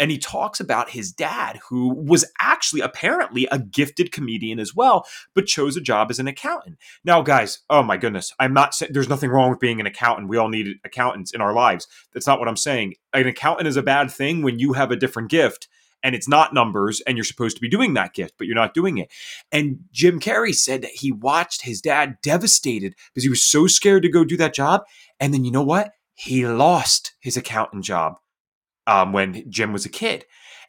and he talks about his dad, who was actually apparently a gifted comedian as well, but chose a job as an accountant. Now, guys, oh my goodness, I'm not saying there's nothing wrong with being an accountant. We all need accountants in our lives. That's not what I'm saying. An accountant is a bad thing when you have a different gift and it's not numbers and you're supposed to be doing that gift but you're not doing it. And jim carrey said that he watched his dad devastated because he was so scared to go do that job and then you know what? He lost his accountant job um, when jim was a kid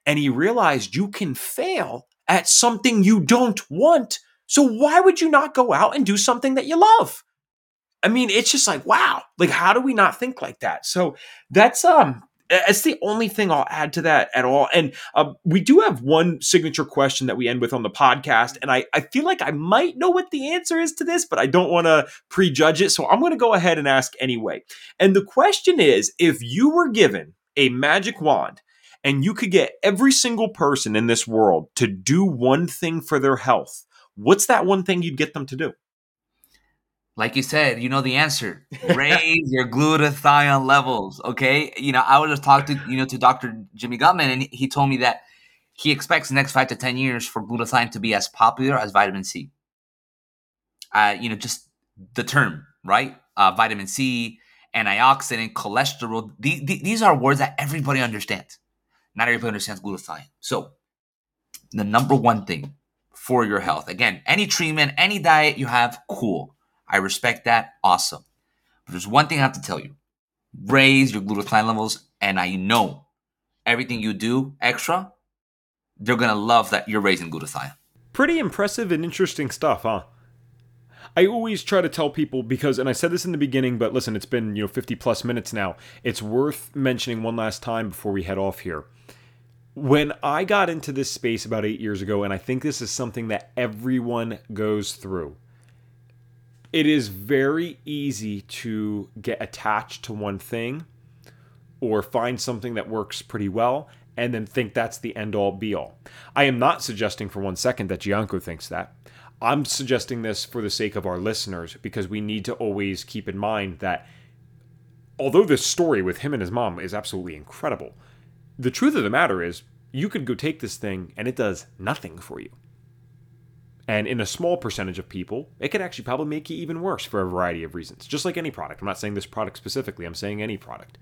and he realized you can fail at something you don't want so why would you not go out and do something that you love? I mean, it's just like, wow, like how do we not think like that? So that's um it's the only thing I'll add to that at all. And uh, we do have one signature question that we end with on the podcast. And I, I feel like I might know what the answer is to this, but I don't want to prejudge it. So I'm going to go ahead and ask anyway. And the question is if you were given a magic wand and you could get every single person in this world to do one thing for their health, what's that one thing you'd get them to do? Like you said, you know the answer. Raise your glutathione levels. Okay. You know, I was just talking to you know to Dr. Jimmy Gutman, and he told me that he expects the next five to ten years for glutathione to be as popular as vitamin C. Uh, you know, just the term, right? Uh, vitamin C, antioxidant, cholesterol. The, the, these are words that everybody understands. Not everybody understands glutathione. So, the number one thing for your health, again, any treatment, any diet you have, cool I respect that. Awesome. But there's one thing I have to tell you raise your glutathione levels. And I know everything you do extra, they're going to love that you're raising glutathione. Pretty impressive and interesting stuff, huh? I always try to tell people because, and I said this in the beginning, but listen, it's been, you know, 50 plus minutes now. It's worth mentioning one last time before we head off here. When I got into this space about eight years ago, and I think this is something that everyone goes through, it is very easy to get attached to one thing or find something that works pretty well and then think that's the end all be all. I am not suggesting for one second that Gianco thinks that. I'm suggesting this for the sake of our listeners because we need to always keep in mind that although this story with him and his mom is absolutely incredible, the truth of the matter is you could go take this thing and it does nothing for you. And in a small percentage of people, it could actually probably make you even worse for a variety of reasons, just like any product. I'm not saying this product specifically, I'm saying any product.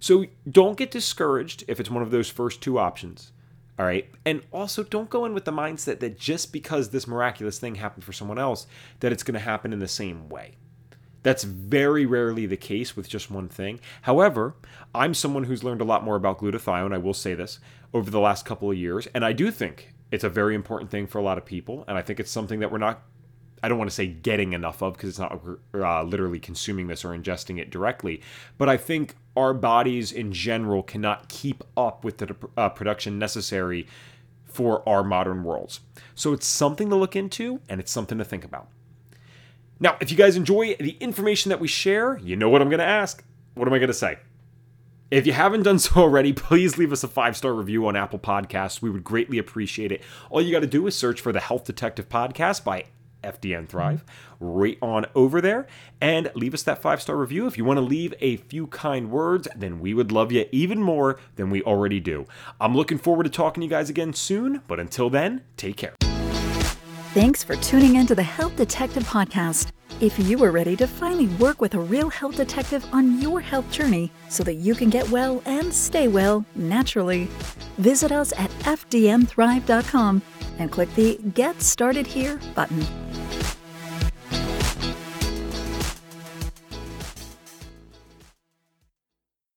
So don't get discouraged if it's one of those first two options. All right. And also don't go in with the mindset that just because this miraculous thing happened for someone else, that it's going to happen in the same way. That's very rarely the case with just one thing. However, I'm someone who's learned a lot more about glutathione, I will say this, over the last couple of years. And I do think it's a very important thing for a lot of people, and I think it's something that we're not. I don't want to say getting enough of because it's not uh, literally consuming this or ingesting it directly, but I think our bodies in general cannot keep up with the uh, production necessary for our modern worlds. So it's something to look into and it's something to think about. Now, if you guys enjoy the information that we share, you know what I'm going to ask. What am I going to say? If you haven't done so already, please leave us a five star review on Apple Podcasts. We would greatly appreciate it. All you got to do is search for the Health Detective Podcast by FDN Thrive right on over there and leave us that five star review. If you want to leave a few kind words, then we would love you even more than we already do. I'm looking forward to talking to you guys again soon, but until then, take care. Thanks for tuning in to the Health Detective Podcast. If you are ready to finally work with a real health detective on your health journey so that you can get well and stay well naturally, visit us at fdnthrive.com and click the Get Started Here button.